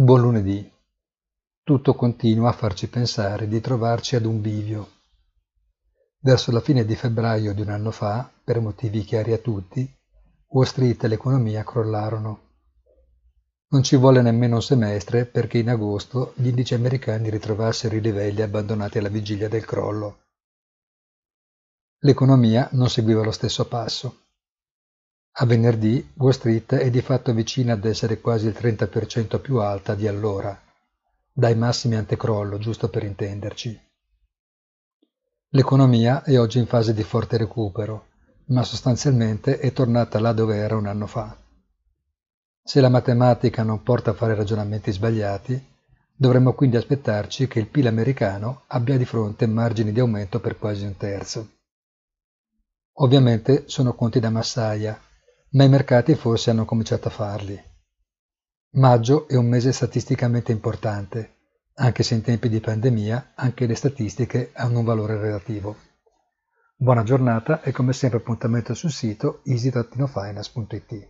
Buon lunedì. Tutto continua a farci pensare di trovarci ad un bivio. Verso la fine di febbraio di un anno fa, per motivi chiari a tutti, Wall Street e l'economia crollarono. Non ci volle nemmeno un semestre perché in agosto gli indici americani ritrovassero i livelli abbandonati alla vigilia del crollo. L'economia non seguiva lo stesso passo. A venerdì Wall Street è di fatto vicina ad essere quasi il 30% più alta di allora, dai massimi antecrollo, giusto per intenderci. L'economia è oggi in fase di forte recupero, ma sostanzialmente è tornata là dove era un anno fa. Se la matematica non porta a fare ragionamenti sbagliati, dovremmo quindi aspettarci che il PIL americano abbia di fronte margini di aumento per quasi un terzo. Ovviamente sono conti da massaia, ma i mercati forse hanno cominciato a farli. Maggio è un mese statisticamente importante, anche se in tempi di pandemia anche le statistiche hanno un valore relativo. Buona giornata e come sempre appuntamento sul sito easy-finance.it.